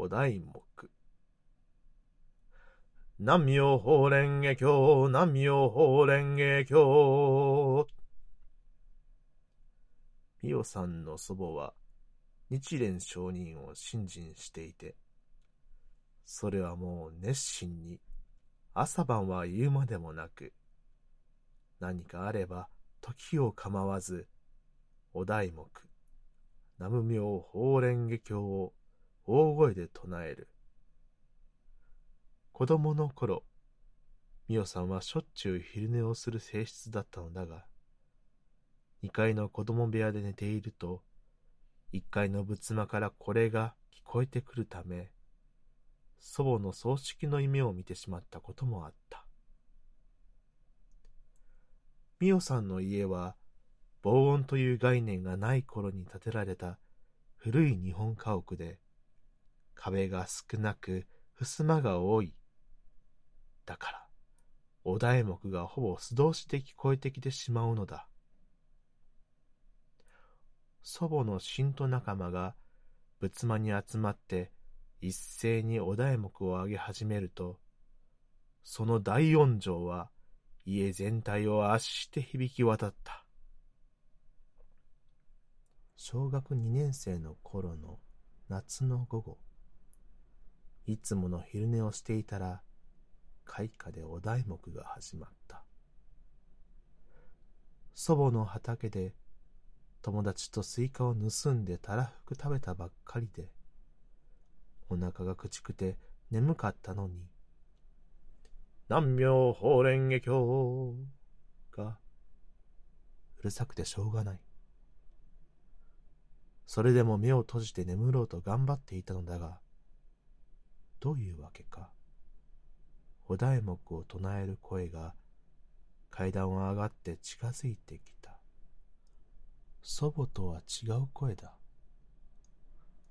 お題目。南無法蓮華経、南無法蓮華経。みおさんの祖母は日蓮上人を信心していて、それはもう熱心に朝晩は言うまでもなく、何かあれば時を構わず、お題目、南無妙法蓮華経を大声で唱える。子供の頃、みおさんはしょっちゅう昼寝をする性質だったのだが、二階の子供部屋で寝ていると、一階の仏間からこれが聞こえてくるため、祖母の葬式の夢を見てしまったこともあった。みおさんの家は、防音という概念がない頃に建てられた古い日本家屋で、壁が少なく、襖が多い。だから、お題目がほぼ素通しで聞こえてきてしまうのだ。祖母の信徒仲間が仏間に集まって一斉にお題目を上げ始めると、その大音声は家全体を圧して響き渡った。小学2年生の頃の夏の午後、いつもの昼寝をしていたら、階下でお題目が始まった。祖母の畑で友達とスイカを盗んでたらふく食べたばっかりで、お腹がくちくて眠かったのに、南無法蓮華経がうるさくてしょうがない。それでも目を閉じて眠ろうと頑張っていたのだが、どういうわけか、お題目を唱える声が階段を上がって近づいてきた。祖母とは違う声だ。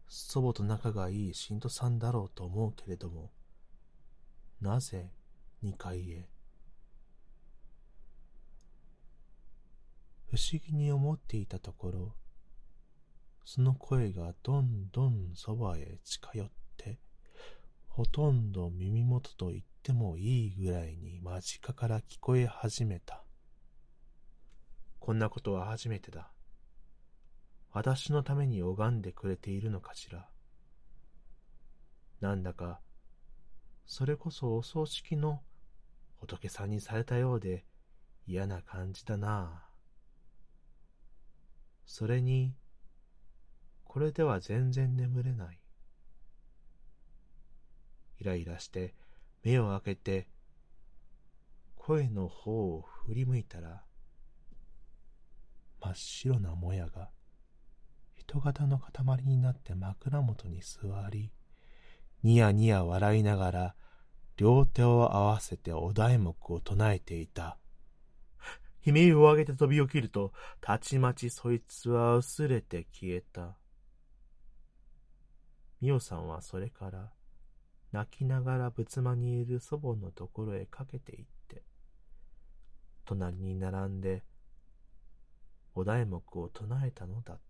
祖母と仲がいい信徒さんだろうと思うけれども、なぜ二階へ？不思議に思っていたところ、その声がどんどんそばへ近寄って、ほとんど耳元と言ってもいいぐらいに間近から聞こえ始めた。こんなことは初めてだ。私のために拝んでくれているのかしら。なんだか、それこそお葬式の仏さんにされたようで嫌な感じだな。それに、これでは全然眠れない。イライラして目を開けて声の方を振り向いたら真っ白なもやが人型の塊になって枕元に座りニヤニヤ笑いながら両手を合わせてお題目を唱えていた。悲鳴を上げて飛び起きると、たちまちそいつは薄れて消えた。みおさんはそれから、泣きながら仏間にいる祖母のところへかけていって、隣に並んで、お題目を唱えたのだった。